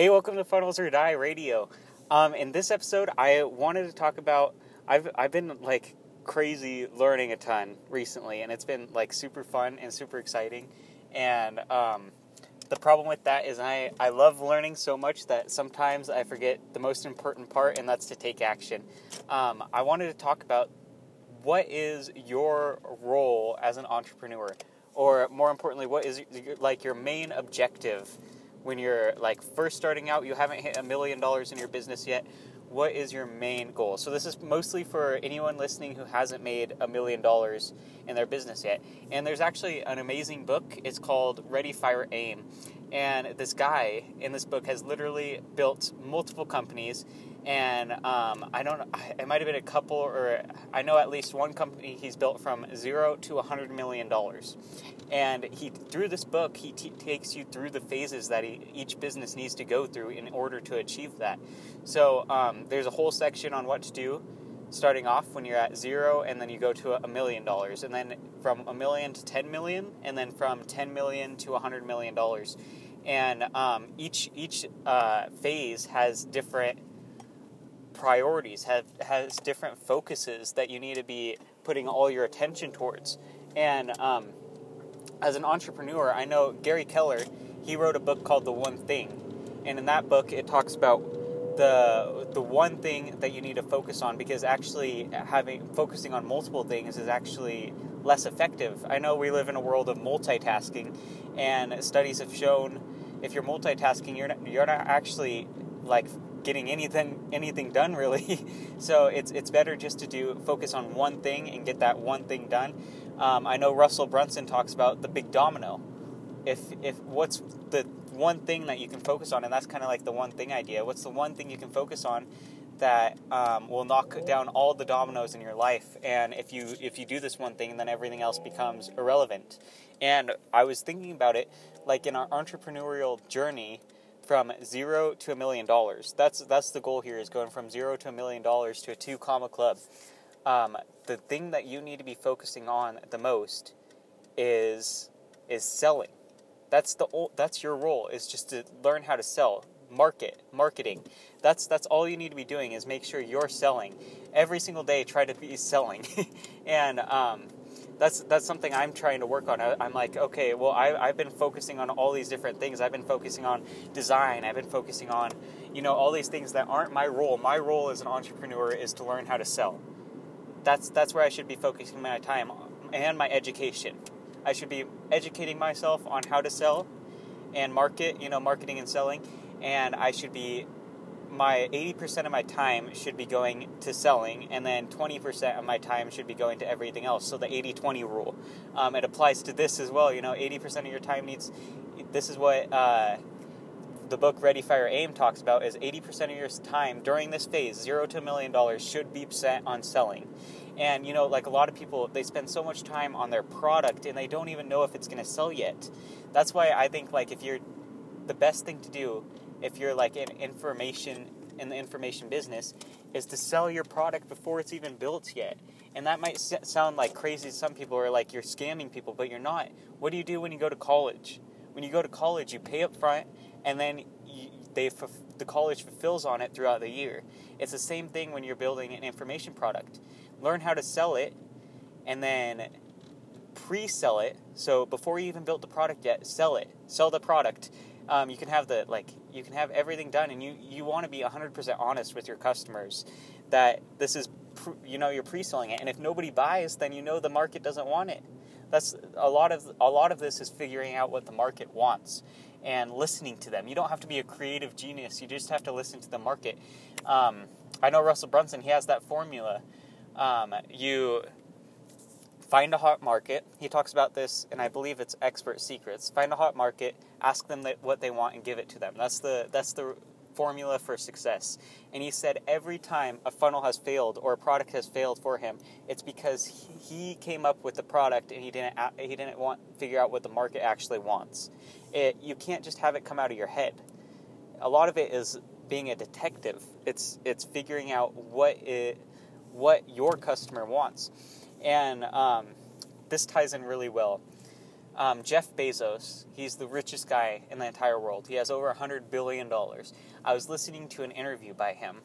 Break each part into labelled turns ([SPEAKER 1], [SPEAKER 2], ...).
[SPEAKER 1] Hey, welcome to Funnels or Die Radio. Um, in this episode, I wanted to talk about I've I've been like crazy learning a ton recently, and it's been like super fun and super exciting. And um, the problem with that is I I love learning so much that sometimes I forget the most important part, and that's to take action. Um, I wanted to talk about what is your role as an entrepreneur, or more importantly, what is like your main objective when you're like first starting out, you haven't hit a million dollars in your business yet, what is your main goal? So this is mostly for anyone listening who hasn't made a million dollars in their business yet. And there's actually an amazing book. It's called Ready Fire Aim. And this guy in this book has literally built multiple companies and um, I don't. It might have been a couple, or I know at least one company he's built from zero to a hundred million dollars. And he through this book, he t- takes you through the phases that he, each business needs to go through in order to achieve that. So um, there's a whole section on what to do, starting off when you're at zero, and then you go to a million dollars, and then from a million to ten million, and then from ten million to a hundred million dollars. And um, each each uh, phase has different priorities, have has different focuses that you need to be putting all your attention towards. And um, as an entrepreneur, I know Gary Keller, he wrote a book called The One Thing. And in that book, it talks about the the one thing that you need to focus on because actually having focusing on multiple things is actually less effective. I know we live in a world of multitasking and studies have shown if you're multitasking, you're not, you're not actually like getting anything anything done really. so it's it's better just to do focus on one thing and get that one thing done. Um, I know Russell Brunson talks about the big domino. If if what's the one thing that you can focus on, and that's kind of like the one thing idea. What's the one thing you can focus on that um, will knock down all the dominoes in your life? And if you if you do this one thing, then everything else becomes irrelevant. And I was thinking about it like in our entrepreneurial journey from zero to a million dollars. That's that's the goal here is going from zero to a million dollars to a two comma club um, the thing that you need to be focusing on the most is is selling. That's the that's your role is just to learn how to sell, market, marketing. That's that's all you need to be doing is make sure you're selling every single day. Try to be selling, and um, that's that's something I'm trying to work on. I, am like, okay, well, I, I've been focusing on all these different things. I've been focusing on design. I've been focusing on, you know, all these things that aren't my role. My role as an entrepreneur is to learn how to sell that's that's where I should be focusing my time and my education. I should be educating myself on how to sell and market, you know, marketing and selling, and I should be my 80% of my time should be going to selling, and then 20% of my time should be going to everything else. So the 80 20 rule. Um, it applies to this as well. You know, 80% of your time needs, this is what uh, the book Ready Fire Aim talks about is 80% of your time during this phase, zero to a million dollars, should be spent on selling. And you know, like a lot of people, they spend so much time on their product and they don't even know if it's going to sell yet. That's why I think like if you're the best thing to do if you're like in information in the information business is to sell your product before it's even built yet. And that might sound like crazy to some people or like you're scamming people, but you're not. What do you do when you go to college? When you go to college, you pay up front and then you, they the college fulfills on it throughout the year. It's the same thing when you're building an information product. Learn how to sell it, and then pre-sell it. So before you even built the product yet, sell it. Sell the product. Um, you can have the like you can have everything done, and you you want to be 100% honest with your customers that this is you know you're pre-selling it, and if nobody buys, then you know the market doesn't want it. That's a lot of a lot of this is figuring out what the market wants and listening to them. You don't have to be a creative genius. You just have to listen to the market. Um, I know Russell Brunson. He has that formula. Um, you find a hot market. He talks about this, and I believe it's Expert Secrets. Find a hot market, ask them what they want, and give it to them. That's the that's the formula for success. And he said every time a funnel has failed or a product has failed for him, it's because he came up with the product and he didn't he didn't want figure out what the market actually wants. It, you can't just have it come out of your head. A lot of it is being a detective. It's it's figuring out what it what your customer wants, and um, this ties in really well. um, Jeff Bezos, he's the richest guy in the entire world. He has over $100 billion. I was listening to an interview by him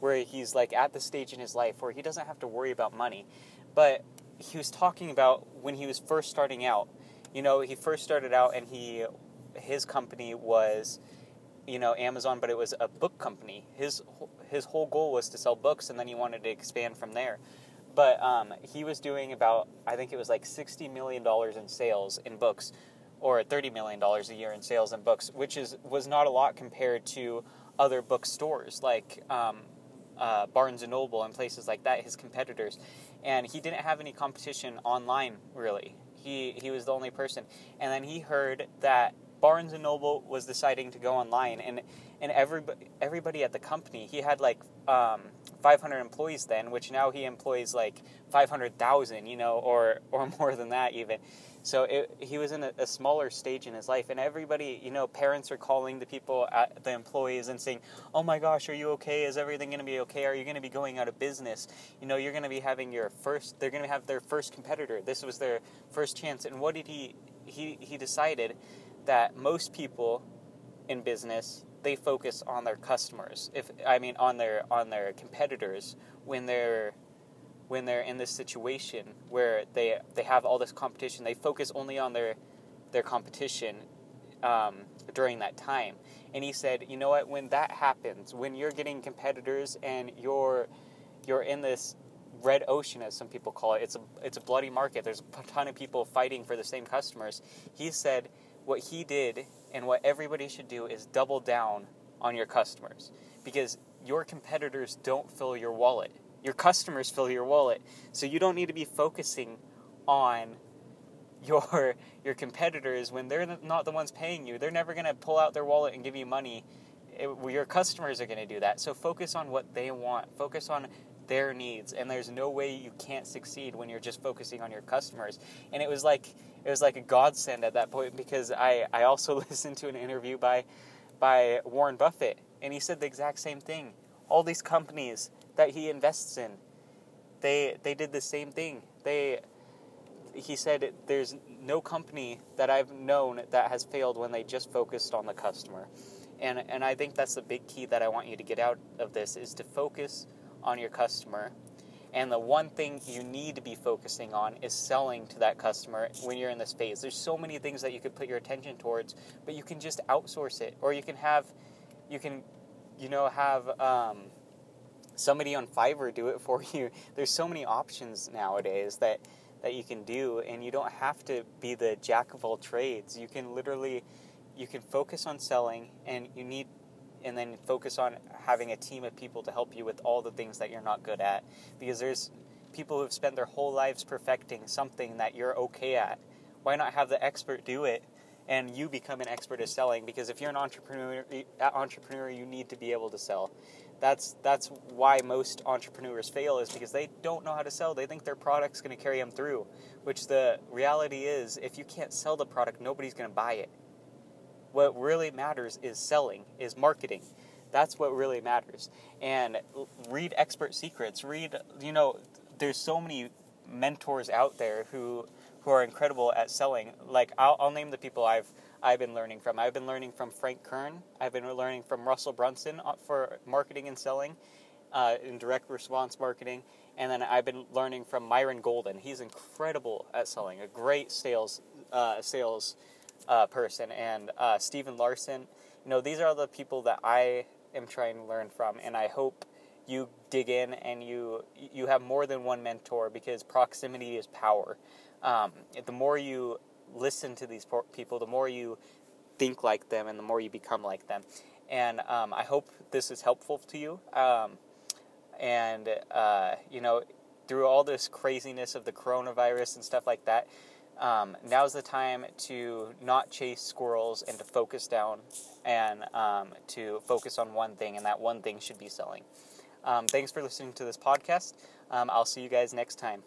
[SPEAKER 1] where he's like at the stage in his life where he doesn't have to worry about money. But he was talking about when he was first starting out. You know, he first started out and he his company was you know Amazon, but it was a book company. His his whole goal was to sell books, and then he wanted to expand from there. But um, he was doing about I think it was like sixty million dollars in sales in books, or thirty million dollars a year in sales in books, which is was not a lot compared to other bookstores like um, uh, Barnes and Noble and places like that. His competitors, and he didn't have any competition online really. He he was the only person, and then he heard that Barnes and Noble was deciding to go online, and and everybody everybody at the company he had like um, 500 employees then, which now he employs like 500,000, you know, or or more than that even. So it, he was in a, a, smaller stage in his life, and everybody, you know, parents are calling the people, at, the employees, and saying, "Oh my gosh, are you okay? Is everything going to be okay? Are you going to be going out of business? You know, you're going to be having your first. They're going to have their first competitor. This was their first chance." And what did he? He he decided that most people in business they focus on their customers. If I mean on their on their competitors when they're when they're in this situation where they they have all this competition, they focus only on their their competition um, during that time. And he said, you know what? When that happens, when you're getting competitors and you're you're in this red ocean, as some people call it, it's a it's a bloody market. There's a ton of people fighting for the same customers. He said what he did and what everybody should do is double down on your customers because your competitors don't fill your wallet. Your customers fill your wallet. So you don't need to be focusing on your your competitors when they're not the ones paying you. They're never going to pull out their wallet and give you money. It, your customers are going to do that. So focus on what they want. Focus on their needs and there's no way you can't succeed when you're just focusing on your customers and it was like it was like a godsend at that point because i i also listened to an interview by by warren buffett and he said the exact same thing all these companies that he invests in they they did the same thing they he said there's no company that I've known that has failed when they just focused on the customer. And and I think that's the big key that I want you to get out of this is to focus on your customer. And the one thing you need to be focusing on is selling to that customer when you're in this phase. There's so many things that you could put your attention towards, but you can just outsource it, or you can have, you can, you know, have um, somebody on Fiverr do it for you. There's so many options nowadays that that you can do, and you don't have to be the jack of all trades. You can literally, you can focus on selling, and you need and then focus on having a team of people to help you with all the things that you're not good at. Because there's people who've spent their whole lives perfecting something that you're okay at. Why not have the expert do it and you become an expert at selling? Because if you're an entrepreneur entrepreneur you need to be able to sell. That's that's why most entrepreneurs fail is because they don't know how to sell. They think their product's going to carry them through which the reality is if you can't sell the product nobody's going to buy it what really matters is selling, is marketing. That's what really matters. And read expert secrets. Read, you know, there's so many mentors out there who who are incredible at selling. Like I'll, I'll name the people I've I've been learning from. I've been learning from Frank Kern. I've been learning from Russell Brunson uh, for marketing and selling, uh, in direct response marketing. And then I've been learning from Myron Golden. He's incredible at selling. A great sales uh, sales uh, person, and uh, Stephen Larsen. You know, these are the people that I am trying to learn from, and I hope you dig in and you you have more than one mentor because proximity is power. Um, the more you listen to these people, the more you think like them, and the more you become like them. And um, I hope this is helpful to you. Um, and uh, you know, through all this craziness of the coronavirus and stuff like that, um, now's the time to not chase squirrels and to focus down and um, to focus on one thing, and that one thing should be selling. Um, thanks for listening to this podcast. Um, I'll see you guys next time.